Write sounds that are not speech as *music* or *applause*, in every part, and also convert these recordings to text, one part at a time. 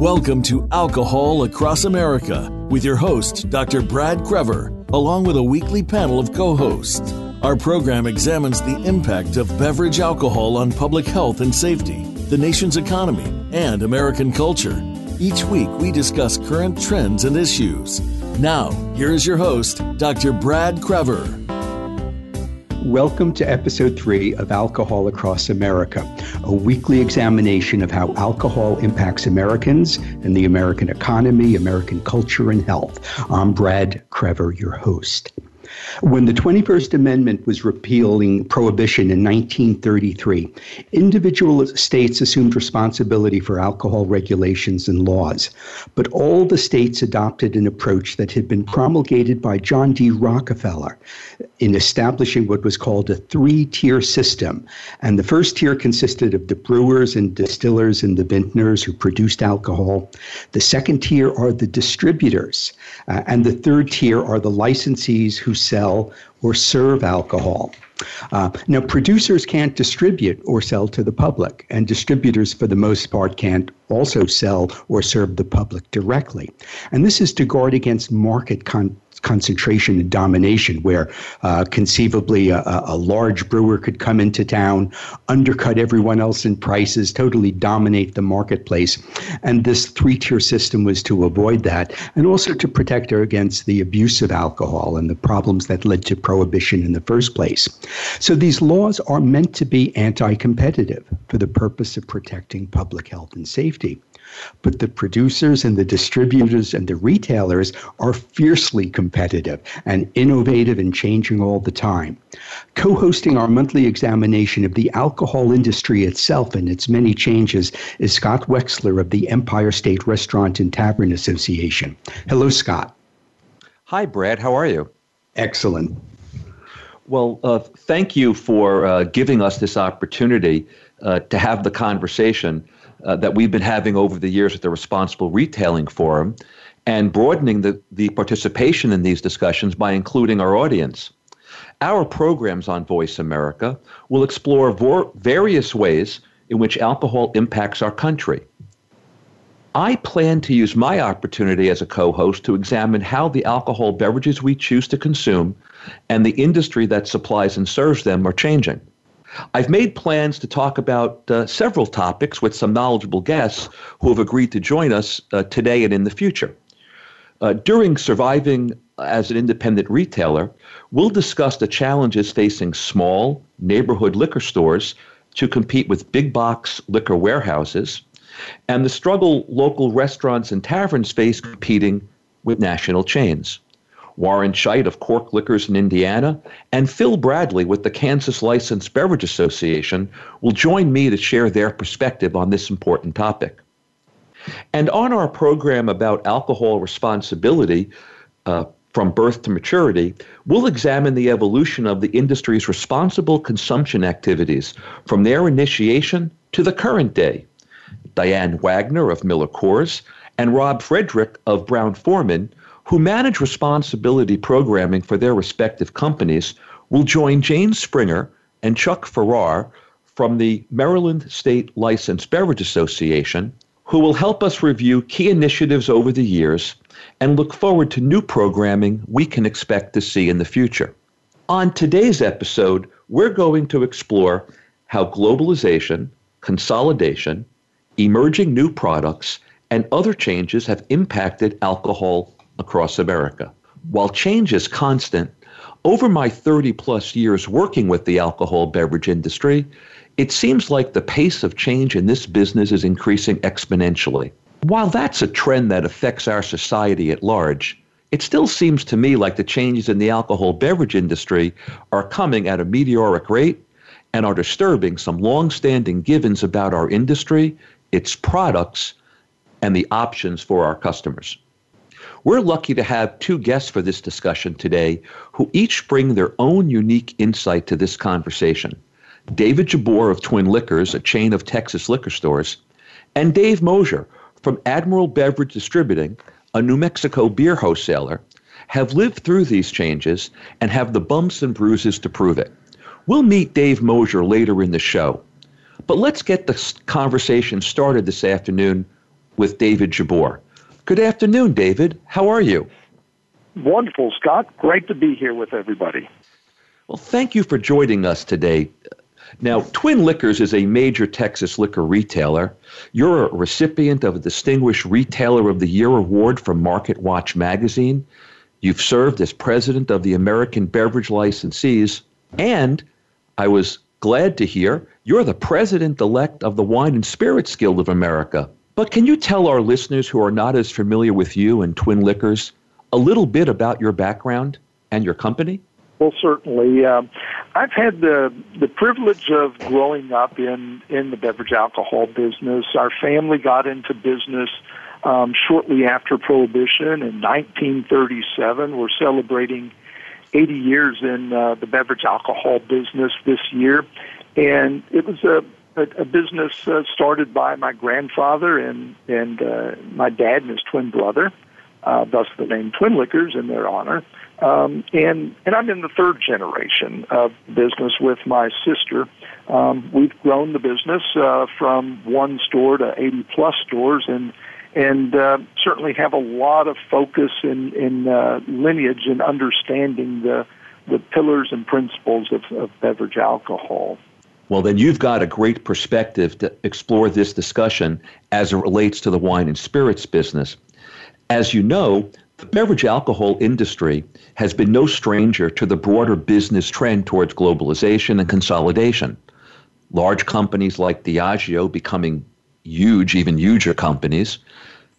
Welcome to Alcohol Across America with your host, Dr. Brad Krevor, along with a weekly panel of co hosts. Our program examines the impact of beverage alcohol on public health and safety, the nation's economy, and American culture. Each week, we discuss current trends and issues. Now, here is your host, Dr. Brad Krevor. Welcome to episode three of Alcohol Across America, a weekly examination of how alcohol impacts Americans and the American economy, American culture, and health. I'm Brad Krevor, your host. When the 21st Amendment was repealing prohibition in 1933, individual states assumed responsibility for alcohol regulations and laws. But all the states adopted an approach that had been promulgated by John D. Rockefeller in establishing what was called a three tier system. And the first tier consisted of the brewers and distillers and the vintners who produced alcohol. The second tier are the distributors. Uh, and the third tier are the licensees who sell or serve alcohol. Uh, now, producers can't distribute or sell to the public, and distributors, for the most part, can't also sell or serve the public directly. And this is to guard against market con- concentration and domination, where uh, conceivably a, a, large brewer could come into town, undercut everyone else in prices, totally dominate the marketplace. And this three tier system was to avoid that and also to protect her against the abuse of alcohol and the problems that led to prohibition in the first place. So these laws are meant to be anti competitive for the purpose of protecting public health and safety. But the producers and the distributors and the retailers are fiercely competitive and innovative and changing all the time. Co hosting our monthly examination of the alcohol industry itself and its many changes is Scott Wexler of the Empire State Restaurant and Tavern Association. Hello, Scott. Hi, Brad. How are you? Excellent. Well, uh, thank you for uh, giving us this opportunity uh, to have the conversation uh, that we've been having over the years at the Responsible Retailing Forum and broadening the, the participation in these discussions by including our audience. Our programs on Voice America will explore vor- various ways in which alcohol impacts our country. I plan to use my opportunity as a co host to examine how the alcohol beverages we choose to consume and the industry that supplies and serves them are changing. I've made plans to talk about uh, several topics with some knowledgeable guests who have agreed to join us uh, today and in the future. Uh, during surviving as an independent retailer, we'll discuss the challenges facing small neighborhood liquor stores to compete with big box liquor warehouses and the struggle local restaurants and taverns face competing with national chains. Warren Scheit of Cork Liquors in Indiana, and Phil Bradley with the Kansas Licensed Beverage Association will join me to share their perspective on this important topic. And on our program about alcohol responsibility uh, from birth to maturity, we'll examine the evolution of the industry's responsible consumption activities from their initiation to the current day. Diane Wagner of Miller Coors and Rob Frederick of Brown Forman who manage responsibility programming for their respective companies, will join Jane Springer and Chuck Farrar from the Maryland State Licensed Beverage Association, who will help us review key initiatives over the years and look forward to new programming we can expect to see in the future. On today's episode, we're going to explore how globalization, consolidation, emerging new products, and other changes have impacted alcohol across America. While change is constant, over my 30 plus years working with the alcohol beverage industry, it seems like the pace of change in this business is increasing exponentially. While that's a trend that affects our society at large, it still seems to me like the changes in the alcohol beverage industry are coming at a meteoric rate and are disturbing some long-standing givens about our industry, its products, and the options for our customers. We're lucky to have two guests for this discussion today who each bring their own unique insight to this conversation. David Jabbour of Twin Liquors, a chain of Texas liquor stores, and Dave Mosier from Admiral Beverage Distributing, a New Mexico beer wholesaler, have lived through these changes and have the bumps and bruises to prove it. We'll meet Dave Mosier later in the show. But let's get the conversation started this afternoon with David Jabbour. Good afternoon, David. How are you? Wonderful, Scott. Great to be here with everybody. Well, thank you for joining us today. Now, Twin Liquors is a major Texas liquor retailer. You're a recipient of a Distinguished Retailer of the Year award from Market Watch magazine. You've served as president of the American Beverage Licensees, and I was glad to hear you're the president elect of the Wine and Spirits Guild of America. But can you tell our listeners who are not as familiar with you and Twin Liquors a little bit about your background and your company? Well, certainly. Um, I've had the the privilege of growing up in in the beverage alcohol business. Our family got into business um, shortly after Prohibition in 1937. We're celebrating 80 years in uh, the beverage alcohol business this year, and it was a a, a business uh, started by my grandfather and and uh, my dad and his twin brother, uh, thus the name Twin Liquors in their honor. Um, and and I'm in the third generation of business with my sister. Um, we've grown the business uh, from one store to 80 plus stores, and and uh, certainly have a lot of focus in in uh, lineage and understanding the the pillars and principles of, of beverage alcohol. Well, then you've got a great perspective to explore this discussion as it relates to the wine and spirits business. As you know, the beverage alcohol industry has been no stranger to the broader business trend towards globalization and consolidation. Large companies like Diageo becoming huge, even huger companies.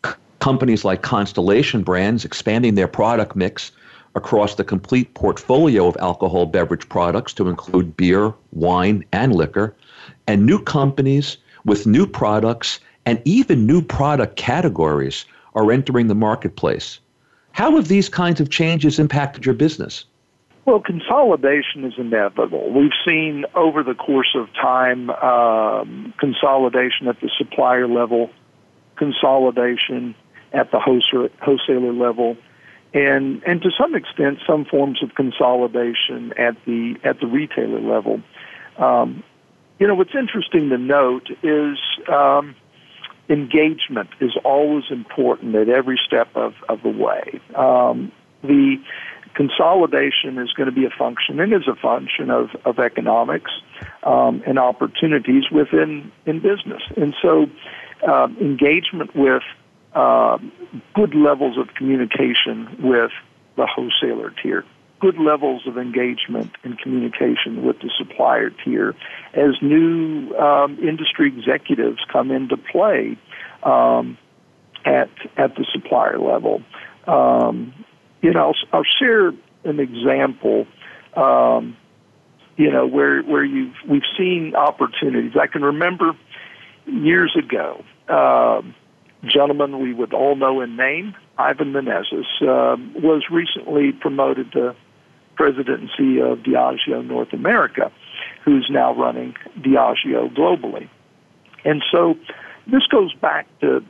C- companies like Constellation Brands expanding their product mix across the complete portfolio of alcohol beverage products to include beer, wine, and liquor, and new companies with new products and even new product categories are entering the marketplace. How have these kinds of changes impacted your business? Well, consolidation is inevitable. We've seen over the course of time um, consolidation at the supplier level, consolidation at the wholesaler level, and and to some extent some forms of consolidation at the at the retailer level. Um, you know what's interesting to note is um, engagement is always important at every step of of the way. Um, the consolidation is going to be a function and is a function of, of economics um, and opportunities within in business. And so uh, engagement with uh, good levels of communication with the wholesaler tier, good levels of engagement and communication with the supplier tier as new um, industry executives come into play um, at at the supplier level. Um, you know, I'll, I'll, share an example. Um, you know, where where you we've seen opportunities. I can remember years ago. Uh, gentleman we would all know in name, Ivan Menezes, uh, was recently promoted to CEO of Diageo North America, who's now running Diageo globally. And so this goes back to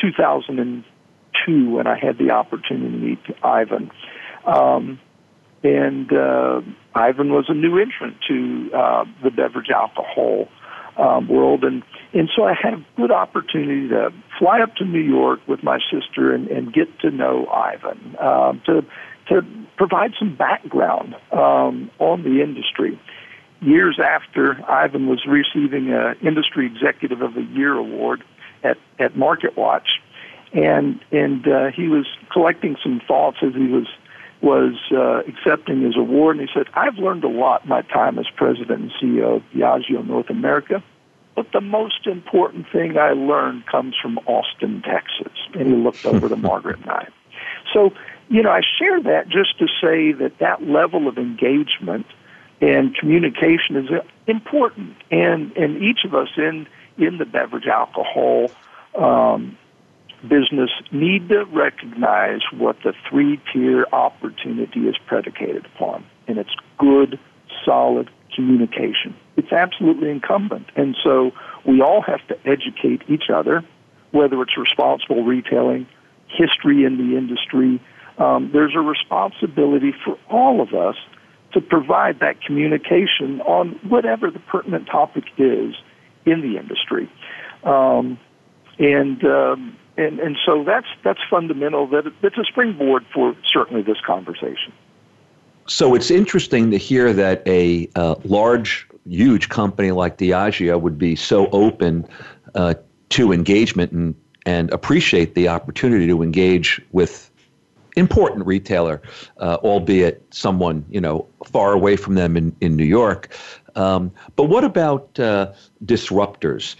2002 when I had the opportunity to meet Ivan. Um, and uh, Ivan was a new entrant to uh, the beverage alcohol um, world, and and so I had a good opportunity to fly up to New York with my sister and, and get to know Ivan um, to to provide some background um, on the industry. Years after Ivan was receiving an Industry Executive of the Year award at at Market Watch, and and uh, he was collecting some thoughts as he was was uh, accepting his award, and he said, "I've learned a lot my time as president and CEO of Diageo North America." But the most important thing I learned comes from Austin, Texas. And he looked over to *laughs* Margaret and I. So, you know, I share that just to say that that level of engagement and communication is important. And, and each of us in, in the beverage alcohol um, business need to recognize what the three tier opportunity is predicated upon. And it's good, solid communication. It's absolutely incumbent. And so we all have to educate each other, whether it's responsible retailing, history in the industry. Um, there's a responsibility for all of us to provide that communication on whatever the pertinent topic is in the industry. Um, and um, and and so that's that's fundamental. That that's a springboard for certainly this conversation. So it's interesting to hear that a uh, large, huge company like Diageo would be so open uh, to engagement and and appreciate the opportunity to engage with important retailer, uh, albeit someone you know far away from them in, in New York. Um, but what about uh, disruptors?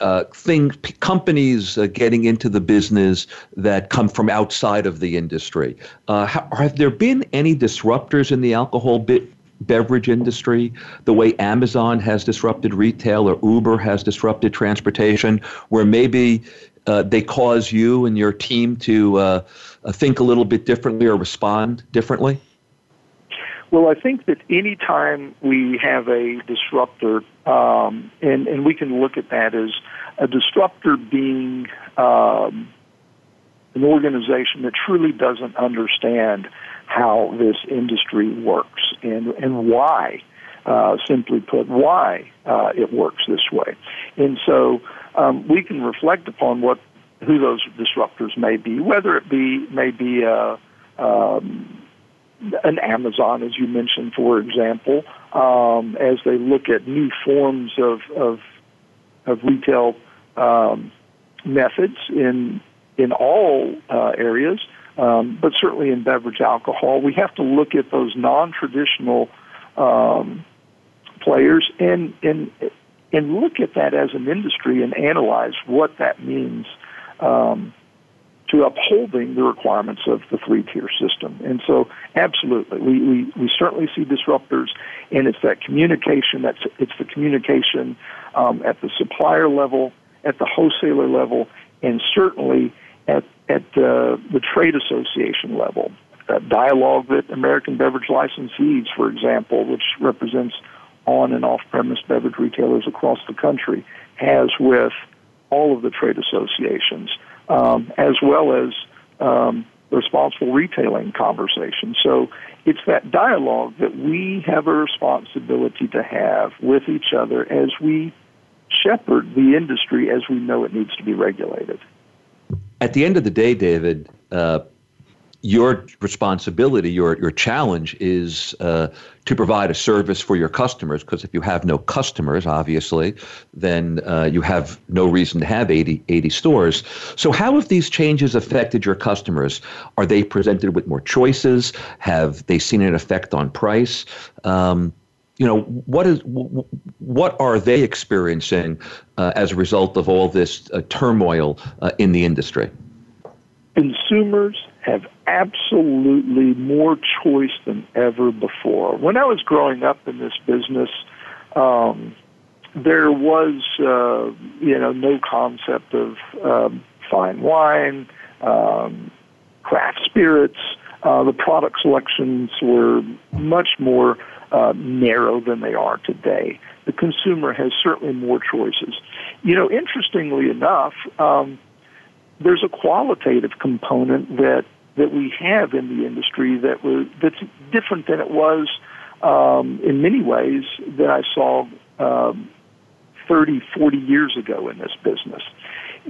Uh, things, companies uh, getting into the business that come from outside of the industry. Uh, have there been any disruptors in the alcohol bit, beverage industry, the way Amazon has disrupted retail or Uber has disrupted transportation, where maybe uh, they cause you and your team to uh, uh, think a little bit differently or respond differently? Well, I think that any time we have a disruptor, um, and, and we can look at that as a disruptor being um, an organization that truly doesn't understand how this industry works and, and why, uh, simply put, why uh, it works this way. And so um, we can reflect upon what who those disruptors may be, whether it be maybe uh, um, an Amazon, as you mentioned, for example, um, as they look at new forms of of, of retail um, methods in in all uh, areas, um, but certainly in beverage alcohol, we have to look at those non-traditional um, players and and and look at that as an industry and analyze what that means um, to upholding the requirements of the three tier system. And so, absolutely, we, we, we certainly see disruptors, and it's that communication. That's it's the communication um, at the supplier level, at the wholesaler level, and certainly at at uh, the trade association level. That dialogue that American Beverage Licensees, for example, which represents on and off premise beverage retailers across the country, has with all of the trade associations, um, as well as um, responsible retailing conversation. So it's that dialogue that we have a responsibility to have with each other as we shepherd the industry as we know it needs to be regulated. At the end of the day, David, uh, your responsibility, your your challenge is uh, to provide a service for your customers. Because if you have no customers, obviously, then uh, you have no reason to have 80, 80 stores. So, how have these changes affected your customers? Are they presented with more choices? Have they seen an effect on price? Um, you know what is what are they experiencing uh, as a result of all this uh, turmoil uh, in the industry? Consumers have absolutely more choice than ever before. When I was growing up in this business, um, there was, uh, you know, no concept of um, fine wine, um, craft spirits. Uh, the product selections were much more uh, narrow than they are today. The consumer has certainly more choices. You know, interestingly enough, um, there's a qualitative component that that we have in the industry that was that's different than it was um, in many ways that I saw um, 30, 40 years ago in this business.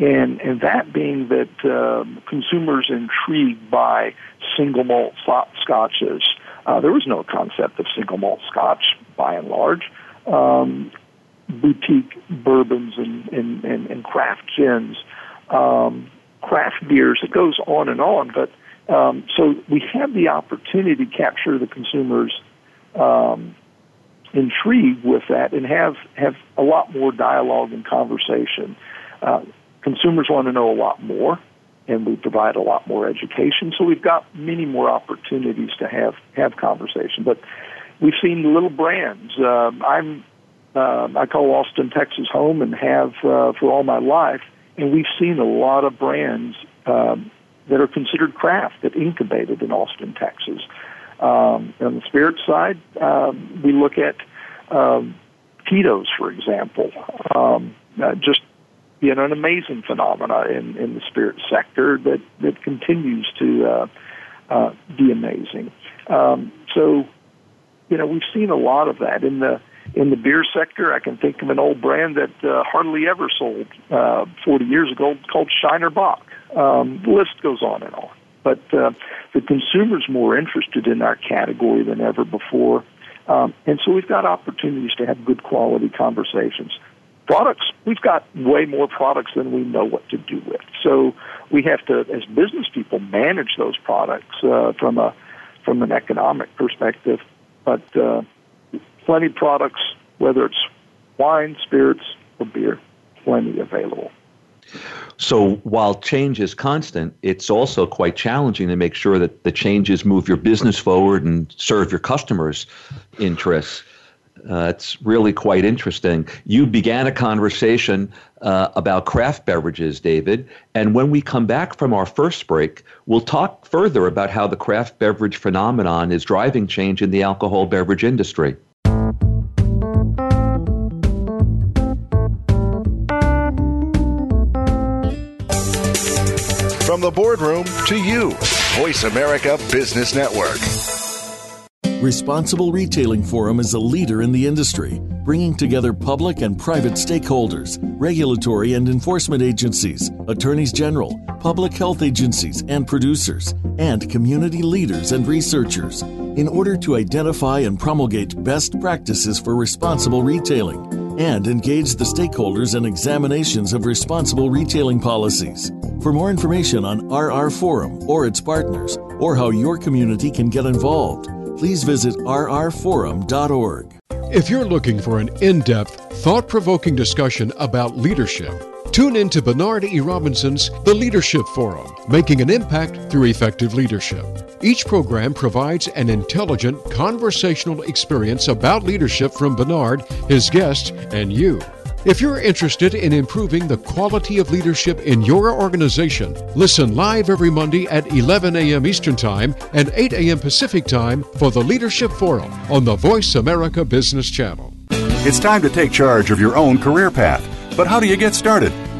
And, and that being that um, consumers intrigued by single malt scotches. Uh, there was no concept of single malt scotch by and large. Um, boutique bourbons and, and, and, and craft gins, um, craft beers. It goes on and on, but um, so we have the opportunity to capture the consumer's um, intrigue with that and have, have a lot more dialogue and conversation. Uh, consumers want to know a lot more, and we provide a lot more education. So we've got many more opportunities to have, have conversation. But we've seen little brands. Uh, I'm uh, I call Austin, Texas home and have uh, for all my life. And we've seen a lot of brands um, that are considered craft that incubated in Austin, Texas. Um, on the spirit side, um, we look at um, Tito's, for example, um, uh, just you know an amazing phenomena in, in the spirit sector that that continues to uh, uh, be amazing. Um, so, you know, we've seen a lot of that in the in the beer sector, I can think of an old brand that uh, hardly ever sold uh, 40 years ago called Shiner Bock. Um, the list goes on and on. But uh, the consumer's more interested in our category than ever before. Um, and so we've got opportunities to have good quality conversations. Products, we've got way more products than we know what to do with. So we have to, as business people, manage those products uh, from a from an economic perspective. But uh, plenty of products, whether it's wine, spirits, or beer, plenty available. So while change is constant, it's also quite challenging to make sure that the changes move your business forward and serve your customers' interests. Uh, it's really quite interesting. You began a conversation uh, about craft beverages, David, and when we come back from our first break, we'll talk further about how the craft beverage phenomenon is driving change in the alcohol beverage industry. The boardroom to you, Voice America Business Network. Responsible Retailing Forum is a leader in the industry, bringing together public and private stakeholders, regulatory and enforcement agencies, attorneys general, public health agencies and producers, and community leaders and researchers in order to identify and promulgate best practices for responsible retailing and engage the stakeholders in examinations of responsible retailing policies. For more information on RR Forum or its partners, or how your community can get involved, please visit rrforum.org. If you're looking for an in depth, thought provoking discussion about leadership, tune in to Bernard E. Robinson's The Leadership Forum Making an Impact Through Effective Leadership. Each program provides an intelligent conversational experience about leadership from Bernard, his guests, and you. If you're interested in improving the quality of leadership in your organization, listen live every Monday at 11 a.m. Eastern Time and 8 a.m. Pacific Time for the Leadership Forum on the Voice America Business Channel. It's time to take charge of your own career path. But how do you get started?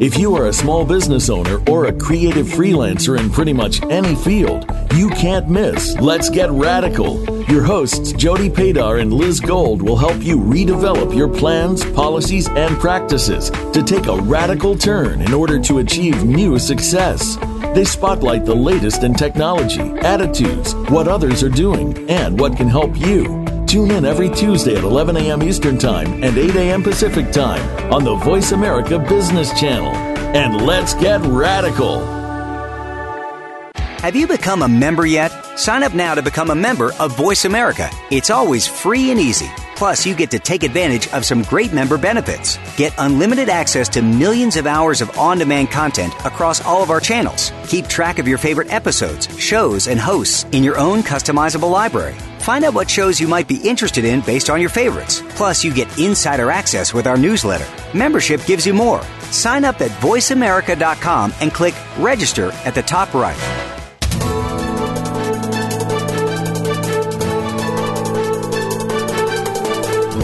If you are a small business owner or a creative freelancer in pretty much any field, you can't miss Let's Get Radical. Your hosts, Jody Padar and Liz Gold, will help you redevelop your plans, policies, and practices to take a radical turn in order to achieve new success. They spotlight the latest in technology, attitudes, what others are doing, and what can help you. Tune in every Tuesday at 11 a.m. Eastern Time and 8 a.m. Pacific Time on the Voice America Business Channel. And let's get radical. Have you become a member yet? Sign up now to become a member of Voice America. It's always free and easy. Plus, you get to take advantage of some great member benefits. Get unlimited access to millions of hours of on demand content across all of our channels. Keep track of your favorite episodes, shows, and hosts in your own customizable library. Find out what shows you might be interested in based on your favorites. Plus, you get insider access with our newsletter. Membership gives you more. Sign up at voiceamerica.com and click register at the top right.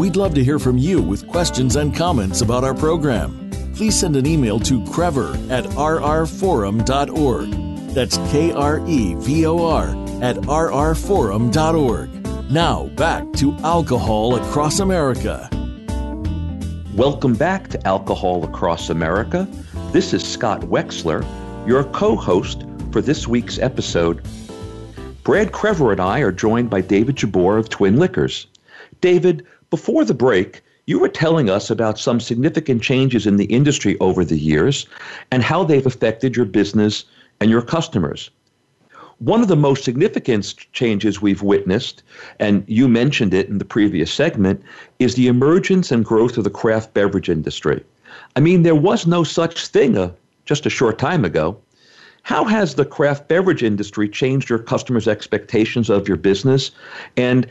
We'd love to hear from you with questions and comments about our program. Please send an email to Krevor at rrforum.org. That's K R E V O R at rrforum.org. Now back to Alcohol Across America. Welcome back to Alcohol Across America. This is Scott Wexler, your co host for this week's episode. Brad Krevor and I are joined by David Jabbour of Twin Liquors. David, before the break, you were telling us about some significant changes in the industry over the years and how they've affected your business and your customers. One of the most significant changes we've witnessed, and you mentioned it in the previous segment, is the emergence and growth of the craft beverage industry. I mean, there was no such thing a, uh, just a short time ago. How has the craft beverage industry changed your customers' expectations of your business? And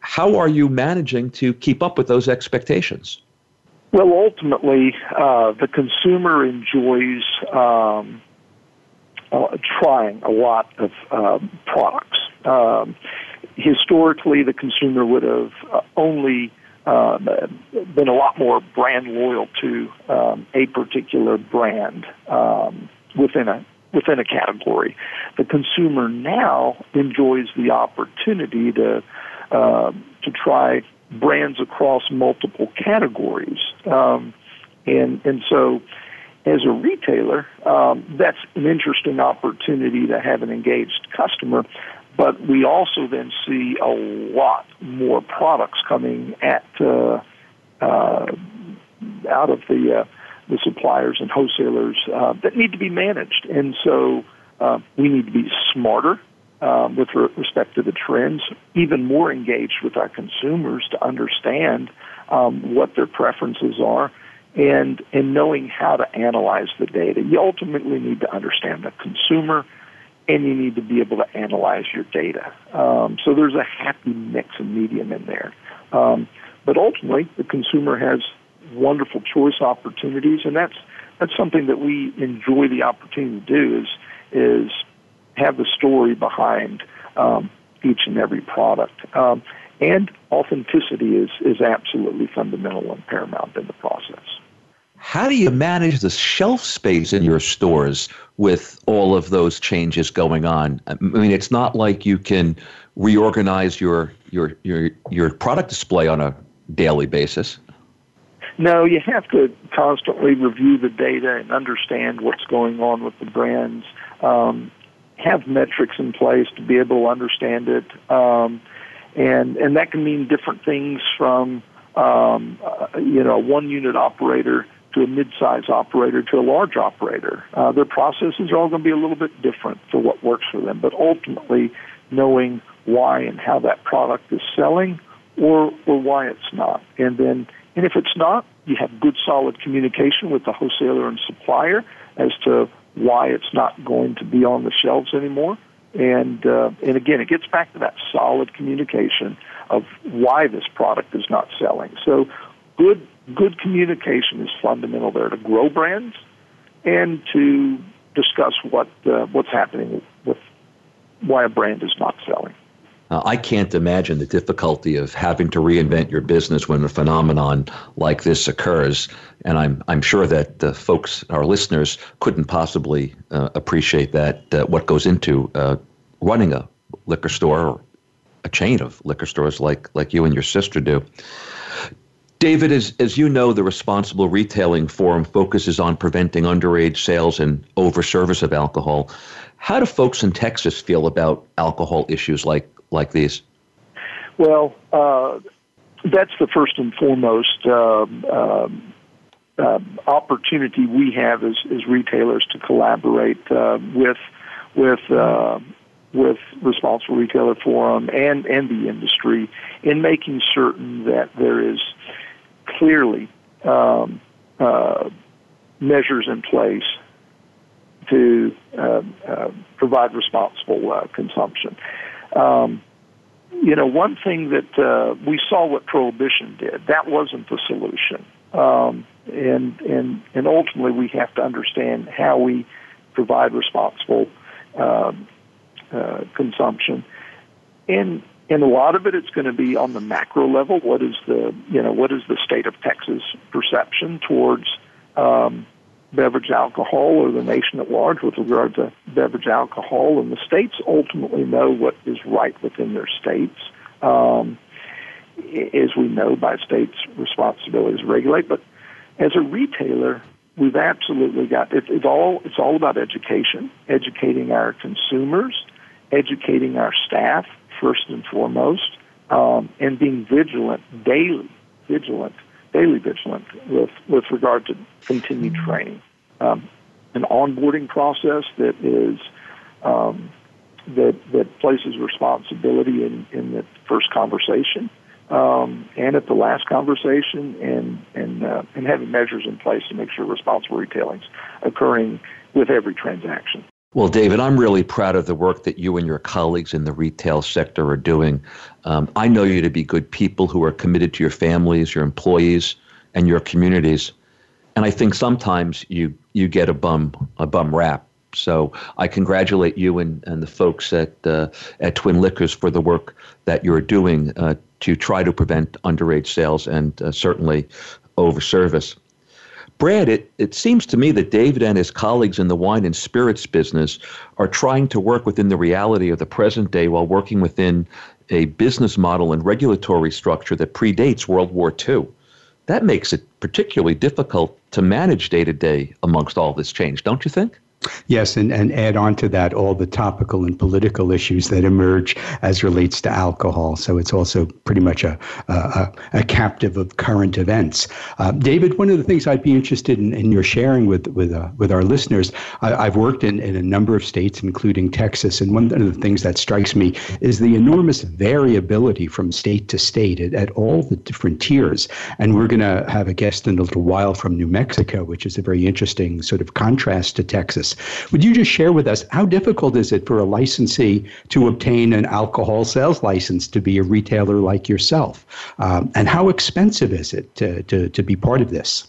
how are you managing to keep up with those expectations? Well, ultimately, uh, the consumer enjoys um, uh, trying a lot of uh, products. Um, historically, the consumer would have uh, only uh, been a lot more brand loyal to um, a particular brand um, within a within a category. The consumer now enjoys the opportunity to uh, to try brands across multiple categories, um, and and so as a retailer, um, that's an interesting opportunity to have an engaged customer. But we also then see a lot more products coming at uh, uh, out of the uh, the suppliers and wholesalers uh, that need to be managed, and so uh, we need to be smarter um, with re- respect to the trends, even more engaged with our consumers to understand um, what their preferences are and and knowing how to analyze the data. You ultimately need to understand the consumer, and you need to be able to analyze your data. Um, so there's a happy mix and medium in there. Um, but ultimately, the consumer has wonderful choice opportunities, and that's that's something that we enjoy the opportunity to do is is have the story behind um, each and every product. Um, and authenticity is, is absolutely fundamental and paramount in the process. How do you manage the shelf space in your stores with all of those changes going on? I mean, it's not like you can reorganize your your your your product display on a daily basis. No, you have to constantly review the data and understand what's going on with the brands. Um, have metrics in place to be able to understand it, um, and and that can mean different things from um, uh, you know a one unit operator to a mid-size operator to a large operator. Uh, their processes are all going to be a little bit different for what works for them, but ultimately knowing why and how that product is selling or, or why it's not. And then, and if it's not, you have good solid communication with the wholesaler and supplier as to why it's not going to be on the shelves anymore. And, uh, and again, it gets back to that solid communication of why this product is not selling. So good good communication is fundamental there to grow brands and to discuss what uh, what's happening with why a brand is not selling. Uh, I can't imagine the difficulty of having to reinvent your business when a phenomenon like this occurs, and I'm I'm sure that the folks, our listeners, couldn't possibly uh, appreciate that uh, what goes into uh, running a liquor store or a chain of liquor stores like like you and your sister do. David, as, as you know, the Responsible Retailing Forum focuses on preventing underage sales and overservice of alcohol. How do folks in Texas feel about alcohol issues like, like these? Well, uh, that's the first and foremost uh, uh, opportunity we have as, as retailers to collaborate uh, with with uh, with Responsible Retailer Forum and and the industry in making certain that there is clearly um, uh, measures in place to provide responsible consumption. Um, you know, one thing that uh, we saw what prohibition did, that wasn't the solution. Um, and, and, and ultimately, we have to understand how we provide responsible um, uh, consumption. And and a lot of it it's going to be on the macro level what is the you know what is the state of texas perception towards um, beverage alcohol or the nation at large with regard to beverage alcohol and the states ultimately know what is right within their states um, as we know by states responsibilities to regulate. But as a retailer we've absolutely got it, it's all it's all about education educating our consumers educating our staff first and foremost, um, and being vigilant daily, vigilant daily vigilant with, with regard to continued training. Um, an onboarding process that is um, that that places responsibility in, in the first conversation um, and at the last conversation, and and uh, and having measures in place to make sure responsible retailing's occurring with every transaction. Well, David, I'm really proud of the work that you and your colleagues in the retail sector are doing. Um, I know you to be good people who are committed to your families, your employees, and your communities. And I think sometimes you you get a bum a bum rap. So I congratulate you and, and the folks at uh, at Twin Liquors for the work that you're doing uh, to try to prevent underage sales and uh, certainly over service. Brad, it, it seems to me that David and his colleagues in the wine and spirits business are trying to work within the reality of the present day while working within a business model and regulatory structure that predates World War II. That makes it particularly difficult to manage day to day amongst all this change, don't you think? Yes, and, and add on to that all the topical and political issues that emerge as relates to alcohol. So it's also pretty much a, a, a captive of current events. Uh, David, one of the things I'd be interested in, in your sharing with with uh, with our listeners, I, have worked in, in a number of states, including Texas, and one of the things that strikes me is the enormous variability from state to state at, at all the different tiers. And we're going to have a guest in a little while from New Mexico, which is a very interesting sort of contrast to Texas. Would you just share with us how difficult is it for a licensee to obtain an alcohol sales license to be a retailer like yourself? Um, and how expensive is it to, to, to be part of this?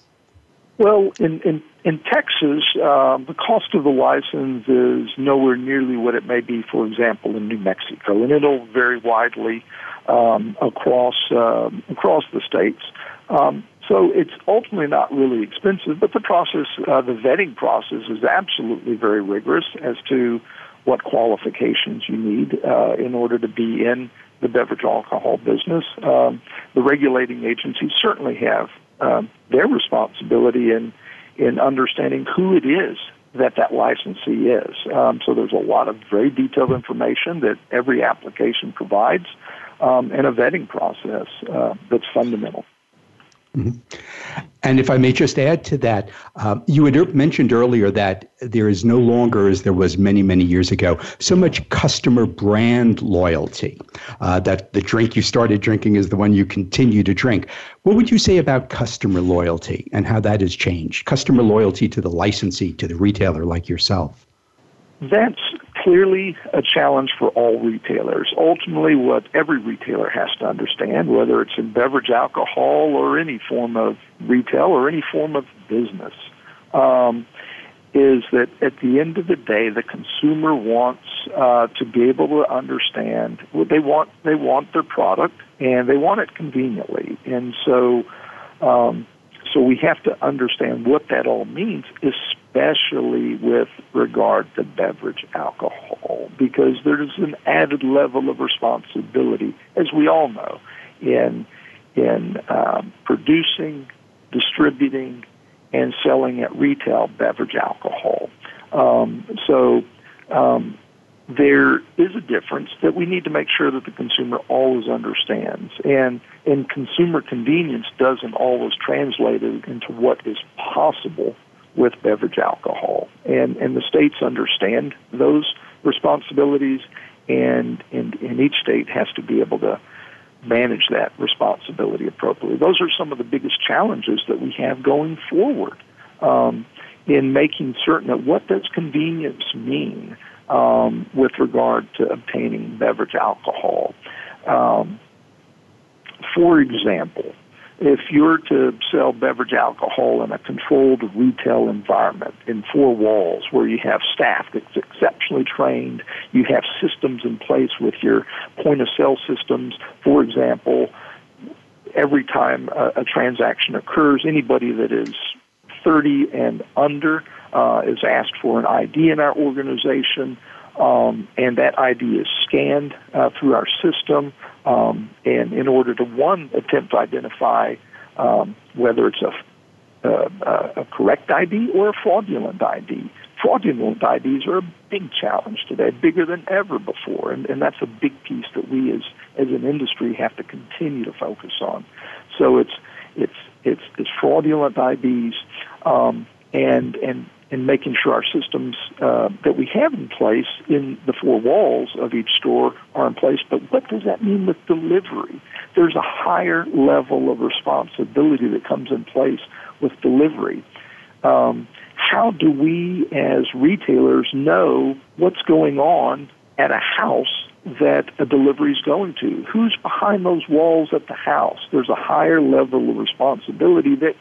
Well, in, in, in Texas, um, the cost of the license is nowhere nearly what it may be, for example, in New Mexico, and it'll vary widely um, across uh, across the states. Um, so it's ultimately not really expensive, but the process, uh, the vetting process, is absolutely very rigorous as to what qualifications you need uh, in order to be in the beverage alcohol business. Um, the regulating agencies certainly have um, their responsibility in in understanding who it is that that licensee is. Um, so there's a lot of very detailed information that every application provides, um, and a vetting process uh, that's fundamental. Mm-hmm. And if I may just add to that, uh, you had mentioned earlier that there is no longer, as there was many, many years ago, so much customer brand loyalty. Uh, that the drink you started drinking is the one you continue to drink. What would you say about customer loyalty and how that has changed? Customer loyalty to the licensee, to the retailer like yourself? That's clearly a challenge for all retailers. Ultimately, what every retailer has to understand, whether it's in beverage alcohol or any form of retail or any form of business, um, is that at the end of the day, the consumer wants uh, to be able to understand what they want. They want their product, and they want it conveniently. And so, um, so we have to understand what that all means, especially with regard to beverage alcohol, because there's an added level of responsibility, as we all know, in in um, producing, distributing, and selling at retail beverage alcohol. Um, so um, there is a difference that we need to make sure that the consumer always understands. And, and consumer convenience doesn't always translate into what is possible with beverage alcohol. And, and the states understand those responsibilities, and, and, and each state has to be able to manage that responsibility appropriately. Those are some of the biggest challenges that we have going forward um, in making certain that what does convenience mean um, with regard to obtaining beverage alcohol. Um, for example, if you're to sell beverage alcohol in a controlled retail environment in four walls where you have staff that's exceptionally trained, you have systems in place with your point of sale systems, for example, every time a, a transaction occurs, anybody that is 30 and under uh, is asked for an ID in our organization, um, and that ID is scanned uh, through our system. Um, and in order to one attempt to identify um, whether it's a, a, a correct ID or a fraudulent ID. Fraudulent IDs are a big challenge today, bigger than ever before, and, and that's a big piece that we as as an industry have to continue to focus on. So it's it's it's it's fraudulent IDs, um, and and and making sure our systems uh, that we have in place in the four walls of each store are in place. But what does that mean with delivery? There's a higher level of responsibility that comes in place with delivery. Um, how do we as retailers know what's going on at a house that a delivery is going to? Who's behind those walls at the house? There's a higher level of responsibility that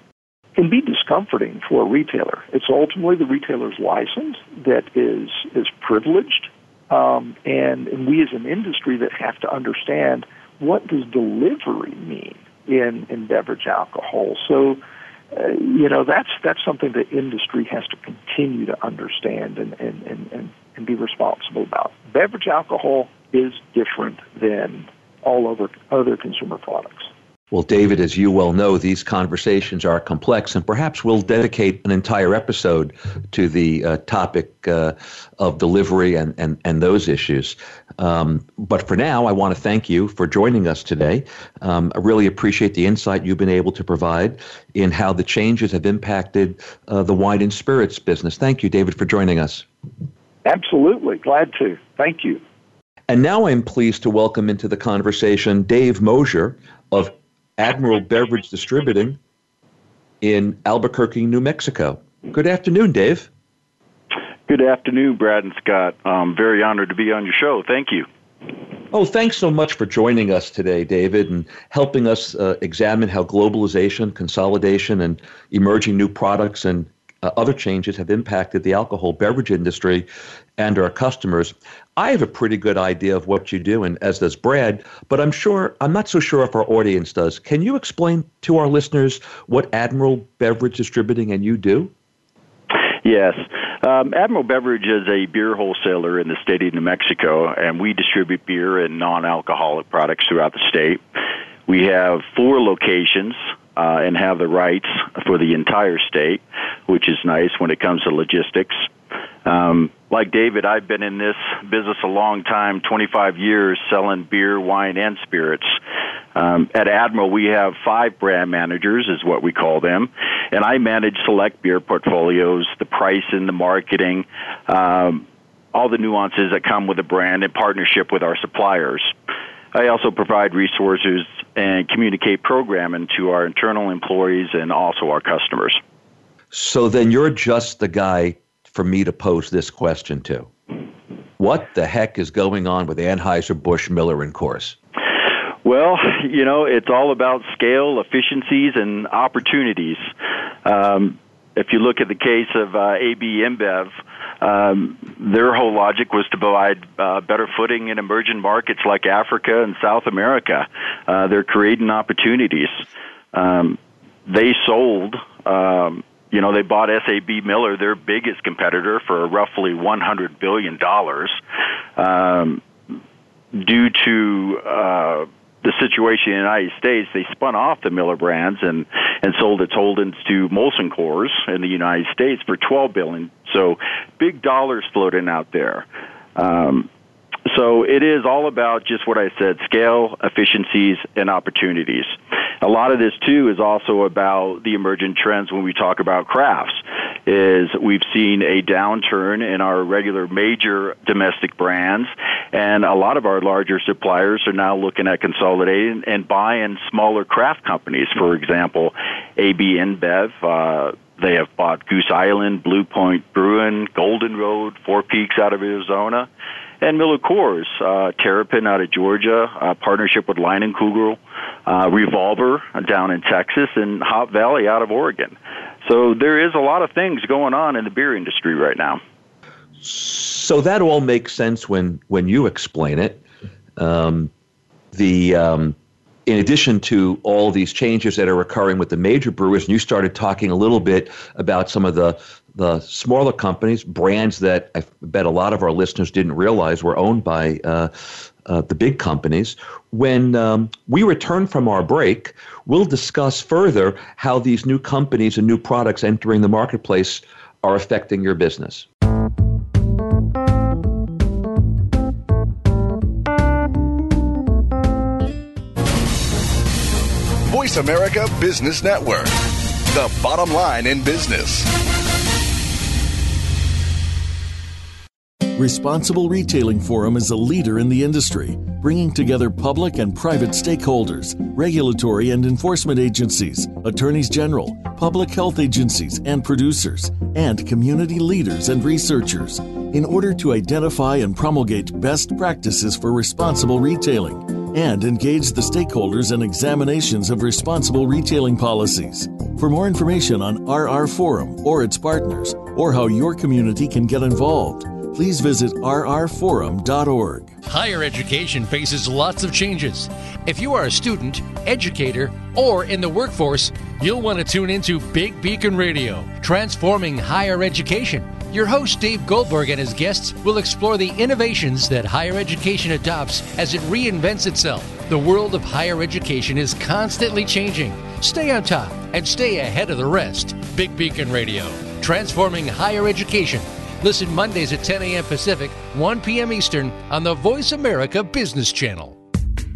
can be discomforting for a retailer. It's ultimately the retailer's license that is is privileged, um, and and we as an industry that have to understand what does delivery mean in in beverage alcohol. So uh, you know that's that's something that industry has to continue to understand and and, and, and, and be responsible about. Beverage alcohol is different than all other other consumer products. Well, David, as you well know, these conversations are complex, and perhaps we'll dedicate an entire episode to the uh, topic uh, of delivery and, and, and those issues. Um, but for now, I want to thank you for joining us today. Um, I really appreciate the insight you've been able to provide in how the changes have impacted uh, the wine and spirits business. Thank you, David, for joining us. Absolutely. Glad to. Thank you. And now I'm pleased to welcome into the conversation Dave Mosier of Admiral Beverage Distributing in Albuquerque, New Mexico. Good afternoon, Dave. Good afternoon, Brad and Scott. I'm very honored to be on your show. Thank you. Oh, thanks so much for joining us today, David, and helping us uh, examine how globalization, consolidation, and emerging new products and uh, other changes have impacted the alcohol beverage industry and our customers. I have a pretty good idea of what you do, and as does Brad, but I'm sure I'm not so sure if our audience does. Can you explain to our listeners what Admiral Beverage Distributing and you do? Yes. Um, Admiral Beverage is a beer wholesaler in the state of New Mexico, and we distribute beer and non alcoholic products throughout the state. We have four locations uh, and have the rights for the entire state, which is nice when it comes to logistics. Um, like David, I've been in this business a long time 25 years selling beer, wine, and spirits. Um, at Admiral, we have five brand managers, is what we call them, and I manage select beer portfolios, the pricing, the marketing, um, all the nuances that come with a brand in partnership with our suppliers. I also provide resources and communicate programming to our internal employees and also our customers. So then you're just the guy for me to pose this question to. What the heck is going on with Anheuser-Busch Miller and Coors? Well, you know, it's all about scale, efficiencies, and opportunities. Um, if you look at the case of uh, AB InBev, um, their whole logic was to provide uh, better footing in emerging markets like Africa and South America. Uh, they're creating opportunities. Um, they sold um, you know, they bought SAB Miller, their biggest competitor, for roughly $100 billion um, due to uh, the situation in the United States. They spun off the Miller brands and, and sold its holdings to Molson Coors in the United States for 12 billion. So big dollars floating out there. Um, so it is all about just what I said scale, efficiencies, and opportunities. A lot of this, too, is also about the emergent trends when we talk about crafts. Is we've seen a downturn in our regular major domestic brands, and a lot of our larger suppliers are now looking at consolidating and buying smaller craft companies. For example, AB InBev. Uh, they have bought Goose Island, Blue Point Brewing, Golden Road, Four Peaks out of Arizona and Miller Coors, uh, Terrapin out of Georgia, uh, partnership with Leinenkugel, uh, Revolver down in Texas, and Hop Valley out of Oregon. So there is a lot of things going on in the beer industry right now. So that all makes sense when when you explain it. Um, the um, in addition to all these changes that are occurring with the major brewers, and you started talking a little bit about some of the the smaller companies, brands that I bet a lot of our listeners didn't realize were owned by uh, uh, the big companies. When um, we return from our break, we'll discuss further how these new companies and new products entering the marketplace are affecting your business. Voice America Business Network, the bottom line in business. Responsible Retailing Forum is a leader in the industry, bringing together public and private stakeholders, regulatory and enforcement agencies, attorneys general, public health agencies and producers, and community leaders and researchers in order to identify and promulgate best practices for responsible retailing and engage the stakeholders in examinations of responsible retailing policies. For more information on RR Forum or its partners, or how your community can get involved, please visit rrforum.org. Higher education faces lots of changes. If you are a student, educator, or in the workforce, you'll want to tune into Big Beacon Radio, transforming higher education. Your host, Dave Goldberg, and his guests will explore the innovations that higher education adopts as it reinvents itself. The world of higher education is constantly changing. Stay on top and stay ahead of the rest. Big Beacon Radio, transforming higher education. Listen Mondays at 10 a.m. Pacific, 1 p.m. Eastern on the Voice America Business Channel.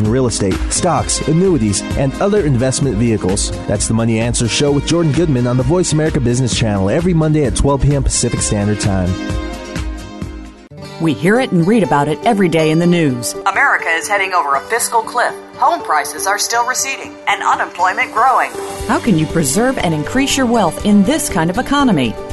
in real estate, stocks, annuities, and other investment vehicles. That's the Money Answer Show with Jordan Goodman on the Voice America Business Channel every Monday at 12 p.m. Pacific Standard Time. We hear it and read about it every day in the news. America is heading over a fiscal cliff. Home prices are still receding and unemployment growing. How can you preserve and increase your wealth in this kind of economy?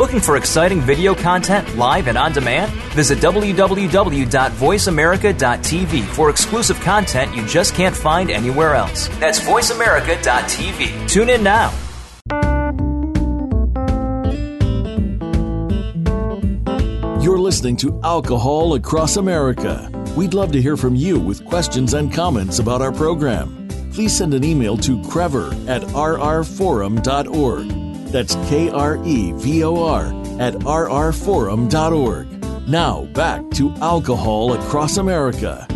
Looking for exciting video content live and on demand? Visit www.voiceamerica.tv for exclusive content you just can't find anywhere else. That's voiceamerica.tv. Tune in now. You're listening to Alcohol Across America. We'd love to hear from you with questions and comments about our program. Please send an email to krevor at rrforum.org. That's K R E V O R at rrforum.org. Now back to Alcohol Across America.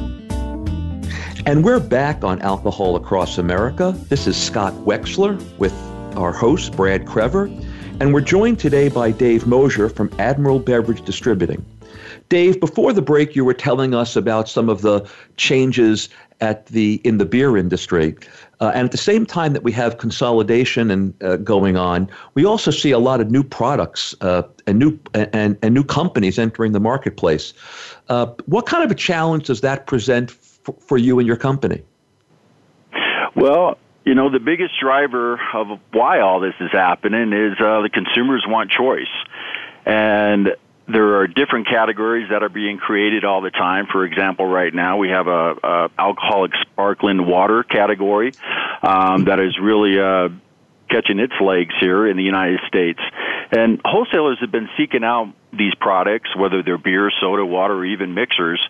And we're back on Alcohol Across America. This is Scott Wexler with our host, Brad Krevor. And we're joined today by Dave Mosier from Admiral Beverage Distributing. Dave, before the break, you were telling us about some of the changes at the in the beer industry, uh, and at the same time that we have consolidation and uh, going on, we also see a lot of new products uh, and new and, and new companies entering the marketplace. Uh, what kind of a challenge does that present f- for you and your company? Well, you know, the biggest driver of why all this is happening is uh, the consumers want choice. And there are different categories that are being created all the time. For example, right now we have a, a alcoholic sparkling water category um, that is really uh, catching its legs here in the United States. And wholesalers have been seeking out these products, whether they're beer, soda, water, or even mixers,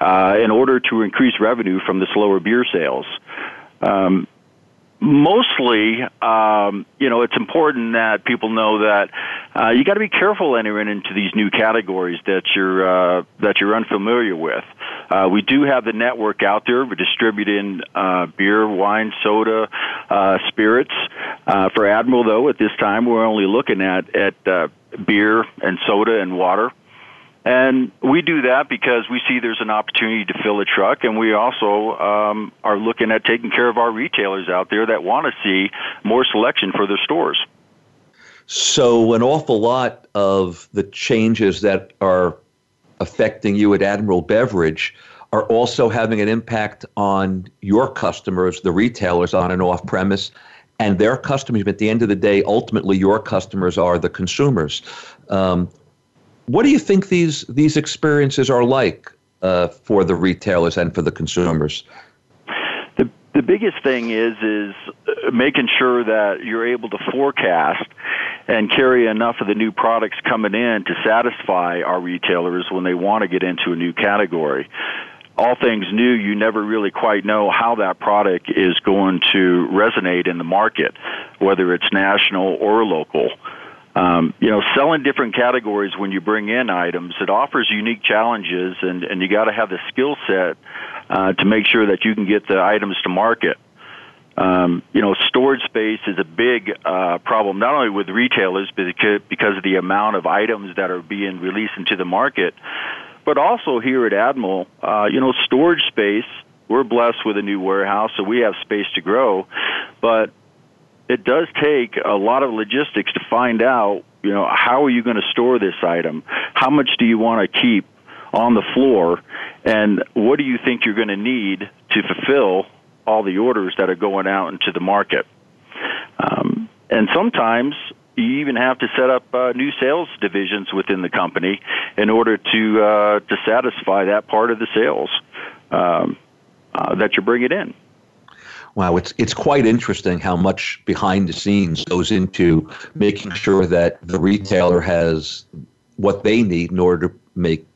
uh, in order to increase revenue from the slower beer sales. Um, mostly, um, you know, it's important that people know that uh, you got to be careful entering into these new categories that you're uh, that you're unfamiliar with. Uh, we do have the network out there. We're distributing uh, beer, wine, soda, uh, spirits. Uh, for Admiral, though, at this time, we're only looking at at uh, beer and soda and water. And we do that because we see there's an opportunity to fill a truck, and we also um, are looking at taking care of our retailers out there that want to see more selection for their stores. So, an awful lot of the changes that are affecting you at Admiral Beverage are also having an impact on your customers, the retailers on and off premise, and their customers. At the end of the day, ultimately, your customers are the consumers. Um, what do you think these these experiences are like uh, for the retailers and for the consumers? The the biggest thing is is uh, making sure that you're able to forecast and carry enough of the new products coming in to satisfy our retailers when they want to get into a new category. All things new, you never really quite know how that product is going to resonate in the market, whether it's national or local. Um, you know, selling different categories when you bring in items, it offers unique challenges, and, and you got to have the skill set uh, to make sure that you can get the items to market. Um, you know, storage space is a big uh, problem, not only with retailers, but because of the amount of items that are being released into the market, but also here at Admiral, uh, you know, storage space. We're blessed with a new warehouse, so we have space to grow, but it does take a lot of logistics to find out, you know, how are you going to store this item? How much do you want to keep on the floor? And what do you think you're going to need to fulfill all the orders that are going out into the market. Um, and sometimes you even have to set up uh, new sales divisions within the company in order to uh, to satisfy that part of the sales um, uh, that you're bringing in. Wow, it's it's quite interesting how much behind the scenes goes into making sure that the retailer has what they need in order to make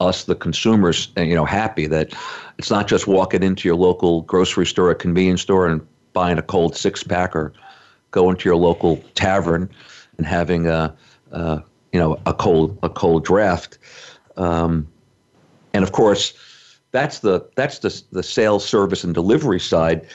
us, the consumers, you know, happy that it's not just walking into your local grocery store or convenience store and buying a cold six pack or going to your local tavern and having a, a you know a cold a cold draft. Um, and of course, that's the that's the the sales service and delivery side.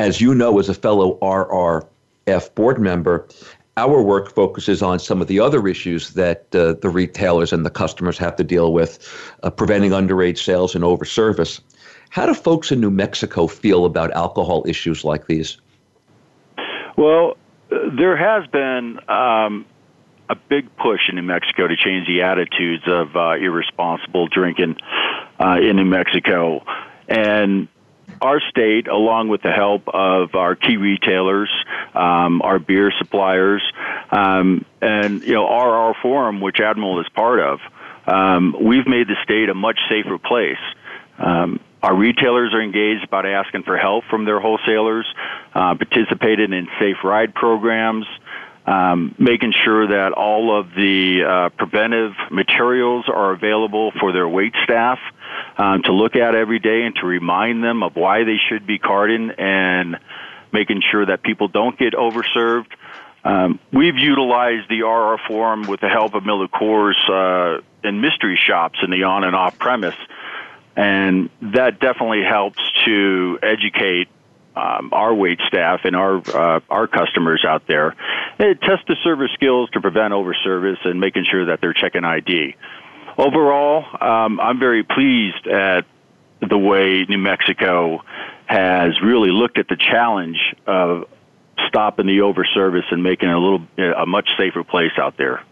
As you know, as a fellow RRF board member, our work focuses on some of the other issues that uh, the retailers and the customers have to deal with, uh, preventing underage sales and overservice. How do folks in New Mexico feel about alcohol issues like these? Well, there has been um, a big push in New Mexico to change the attitudes of uh, irresponsible drinking uh, in New Mexico. And our state, along with the help of our key retailers, um, our beer suppliers, um, and you know RR Forum, which Admiral is part of, um, we've made the state a much safer place. Um, our retailers are engaged about asking for help from their wholesalers, uh, participated in safe ride programs, um, making sure that all of the uh, preventive materials are available for their wait staff um, to look at every day and to remind them of why they should be carding and making sure that people don't get overserved. Um, we've utilized the RR Forum with the help of Miller Coors uh, in mystery shops in the on and off premise, and that definitely helps to educate um, our wait staff and our uh, our customers out there. It tests the service skills to prevent overservice and making sure that they're checking ID overall, um, I'm very pleased at the way New Mexico has really looked at the challenge of stopping the overservice and making it a little a much safer place out there.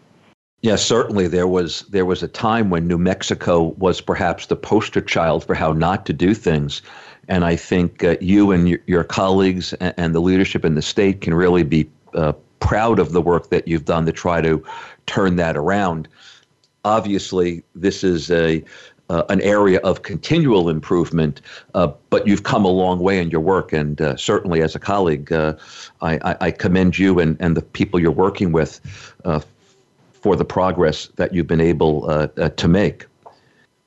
Yes, certainly there was there was a time when New Mexico was perhaps the poster child for how not to do things, and I think uh, you and your, your colleagues and, and, the leadership in the state can really be uh, proud of the work that you've done to try to turn that around. Obviously this is a uh, an area of continual improvement, uh, but you've come a long way in your work, and uh, certainly as a colleague, uh, I, I, commend you and, and the people you're working with uh, for the progress that you've been able uh, to make.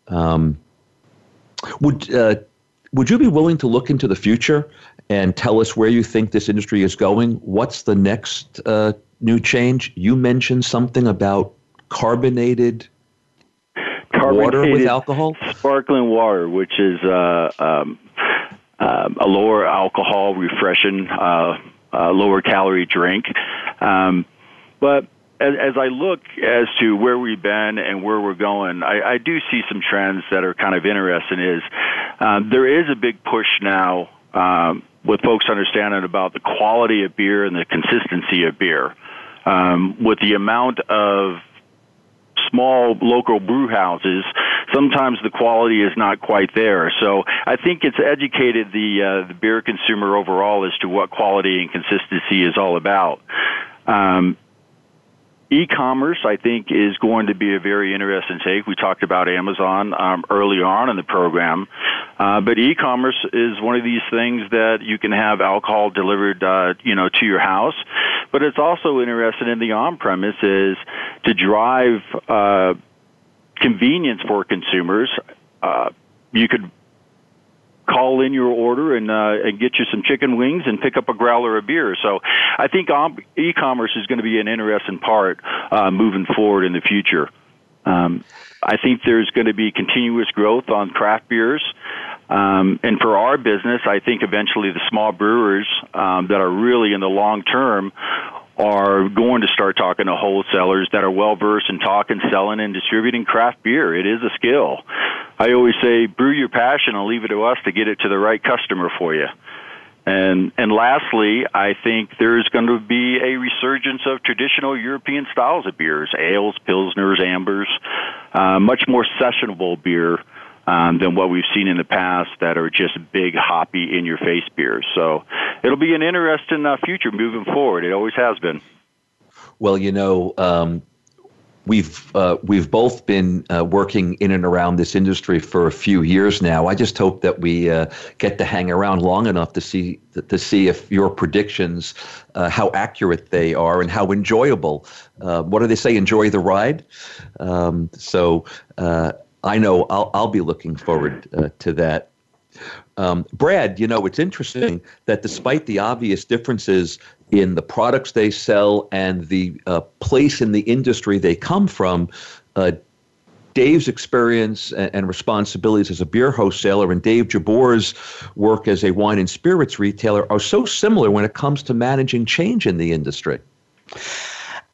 Um, would would you be willing to look into the future and tell us where you think this industry is going? What's the next new change? You mentioned something about carbonated water with alcohol? Sparkling water, which is uh, um, uh, a lower alcohol, refreshing, uh, uh, lower calorie drink. Um, but as, as, I look as to where we've been and where we're going, I, I do see some trends that are kind of interesting. Is um, there is a big push now um, with folks understanding about the quality of beer and the consistency of beer. Um, with the amount of small local brew houses, sometimes the quality is not quite there. So I think it's educated the uh, the beer consumer overall as to what quality and consistency is all about. Um, e-commerce, I think, is going to be a very interesting take. We talked about Amazon um, earlier on in the program, uh, but e-commerce is one of these things that you can have alcohol delivered, uh, you know, to your house. But it's also interesting in the on-premise is to drive uh, convenience for consumers. Uh, you could call in your order and uh, and get you some chicken wings and pick up a growler of beer. So I think e-commerce is going to be an interesting part uh, moving forward in the future. Um, I think there's going to be continuous growth on craft beers. Um, and for our business, I think eventually the small brewers um, that are really in the long term are going to start talking to wholesalers that are well versed in talking, selling, and distributing craft beer. It is a skill. I always say, brew your passion and leave it to us to get it to the right customer for you. And and lastly, I think there's going to be a resurgence of traditional European styles of beers, ales, pilsners, ambers, uh, much more sessionable beer um, than what we've seen in the past that are just big, hoppy, in your face beers. So it'll be an interesting uh, future moving forward. It always has been. Well, you know, um, we've uh, we've both been uh, working in and around this industry for a few years now. I just hope that we uh, get to hang around long enough to see to see if your predictions, uh, how accurate they are, and how enjoyable. Uh, what do they say? Enjoy the ride. Um, so uh, I know I'll, I'll be looking forward uh, to that. Um, Brad, you know, it's interesting that despite the obvious differences in the products they sell and the uh, place in the industry they come from, uh, Dave's experience and, and, responsibilities as a beer wholesaler and Dave Jabour's work as a wine and spirits retailer are so similar when it comes to managing change in the industry.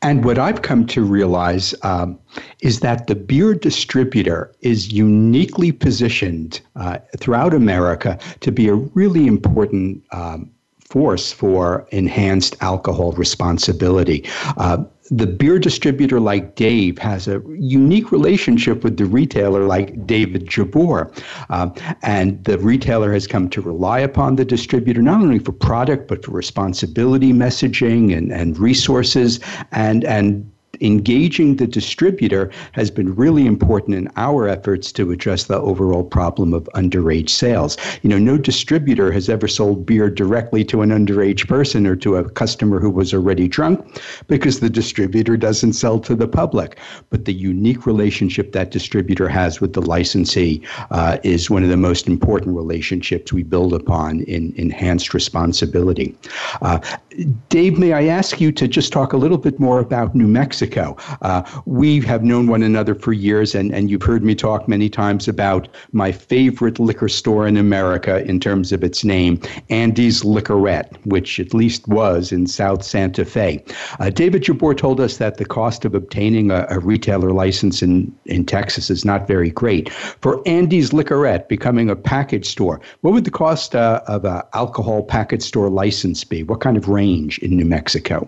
And what I've come to realize um, is that the beer distributor is uniquely positioned uh, throughout America to be a really important um, force for enhanced alcohol responsibility. Uh, the beer distributor like Dave has a unique relationship with the retailer like David Jabour. Uh, and the retailer has come to rely upon the distributor not only for product, but for responsibility messaging and, and resources and, and engaging the distributor has been really important in our efforts to address the overall problem of underage sales. You know, no distributor has ever sold beer directly to an underage person or to a customer who was already drunk because the distributor doesn't sell to the public. But the unique relationship that distributor has with the licensee uh, is one of the most important relationships we build upon in enhanced responsibility. Uh, Dave, may I ask you to just talk a little bit more about New Mexico? Uh, we have known one another for years, and, and you've heard me talk many times about my favorite liquor store in America in terms of its name, Andy's Liquorette, which at least was in South Santa Fe. Uh, David Jabour told us that the cost of obtaining a, a retailer license in, in Texas is not very great. For Andy's Liquorette becoming a package store, what would the cost uh, of an alcohol package store license be? What kind of range? Range in New Mexico?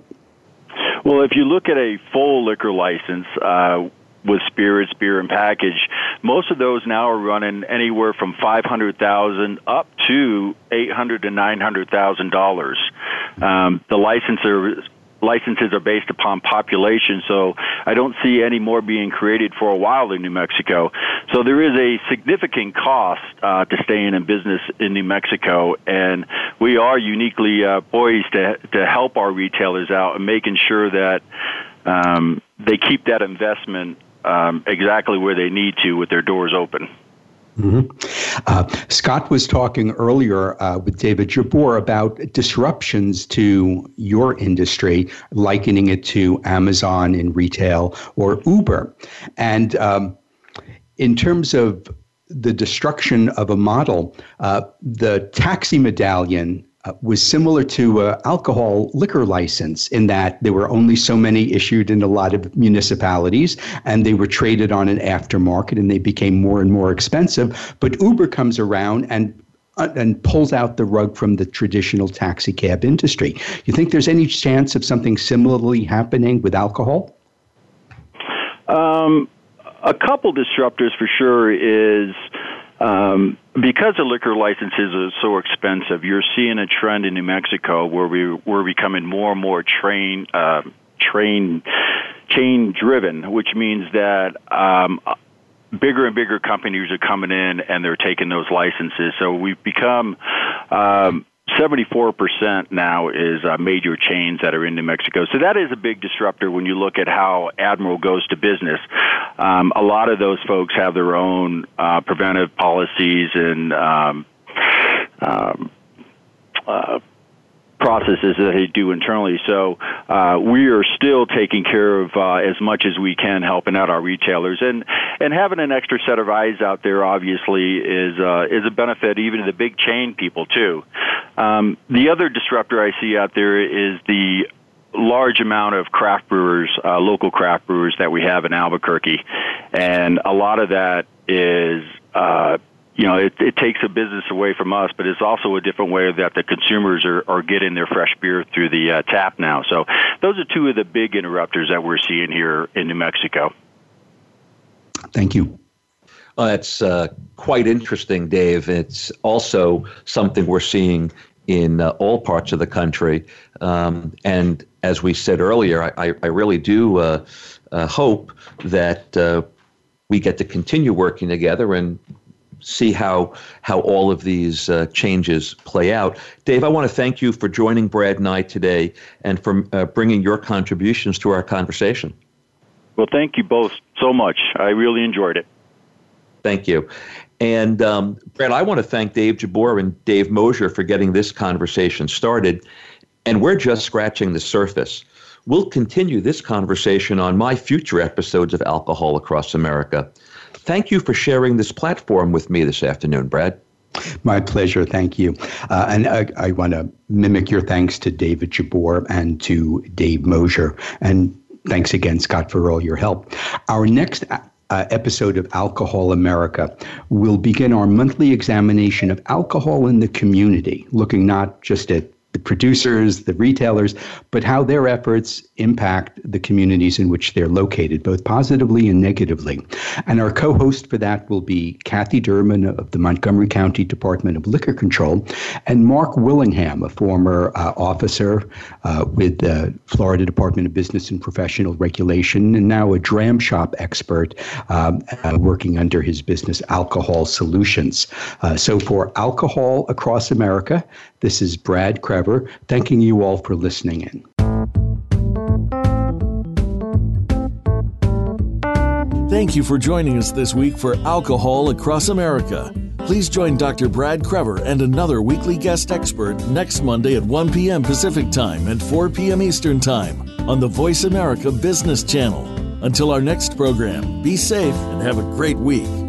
Well, if you look at a full liquor license, uh, with spirits, beer, and package. Most of those now are running anywhere from five hundred thousand up to eight hundred to nine hundred thousand dollars. Um, the licensor licenses are based upon population, so I don't see any more being created for a while in New Mexico. So there is a significant cost uh, to staying in business in New Mexico, and we are uniquely uh, poised to to help our retailers out and making sure that um, they keep that investment um, exactly where they need to with their doors open. Mm-hmm. Uh, Scott was talking earlier uh, with David Jabour about disruptions to your industry, likening it to Amazon in retail or Uber. And um, in terms of the destruction of a model, uh, the taxi medallion was similar to an alcohol liquor license in that there were only so many issued in a lot of municipalities and they were traded on an aftermarket and they became more and more expensive. But Uber comes around and uh, and pulls out the rug from the traditional taxi cab industry. You think there's any chance of something similarly happening with alcohol? Um, a couple disruptors for sure is um, because the liquor licenses are so expensive, you're seeing a trend in New Mexico where we we're becoming more and more train uh, train chain driven, which means that um, bigger and bigger companies are coming in and they're taking those licenses. So we've become um, 74% now is uh, major chains that are in New Mexico. So that is a big disruptor when you look at how Admiral goes to business. Um, a lot of those folks have their own uh, preventive policies and um, um, uh, processes that they do internally. So uh, we are still taking care of uh, as much as we can, helping out our retailers, and and having an extra set of eyes out there obviously is uh, is a benefit even to the big chain people too. Um, the other disruptor I see out there is the large amount of craft brewers, uh, local craft brewers that we have in Albuquerque, and a lot of that is uh, you know, it, it takes a business away from us, but it's also a different way that the consumers are, are getting their fresh beer through the uh, tap now. So those are two of the big interrupters that we're seeing here in New Mexico. Thank you. Uh, it's uh, quite interesting, Dave. It's also something we're seeing in uh, all parts of the country. Um, and as we said earlier, I, I really do uh, uh, hope that uh, we get to continue working together and see how how all of these uh, changes play out. Dave, I want to thank you for joining Brad and I today and for uh, bringing your contributions to our conversation. Well, thank you both so much. I really enjoyed it. Thank you. And um, Brad, I want to thank Dave Jabbour and Dave Mosier for getting this conversation started. And we're just scratching the surface. We'll continue this conversation on my future episodes of Alcohol Across America. Thank you for sharing this platform with me this afternoon, Brad. My pleasure. Thank you. Uh, and I, I want to mimic your thanks to David Jabbour and to Dave Mosier. And thanks again, Scott, for all your help. Our next uh, episode of Alcohol America will begin our monthly examination of alcohol in the community, looking not just at the producers, the retailers, but how their efforts impact the communities in which they're located, both positively and negatively. And our co host for that will be Kathy Durman of the Montgomery County Department of Liquor Control and Mark Willingham, a former uh, officer uh, with the Florida Department of Business and Professional Regulation and now a dram shop expert um, uh, working under his business Alcohol Solutions. Uh, so for Alcohol Across America, this is Brad Krevor, thanking you all for listening in. Thank you for joining us this week for Alcohol Across America. Please join Dr. Brad Krevor and another weekly guest expert next Monday at 1 p.m. Pacific Time and 4 p.m. Eastern Time on the Voice America Business Channel. Until our next program, be safe and have a great week.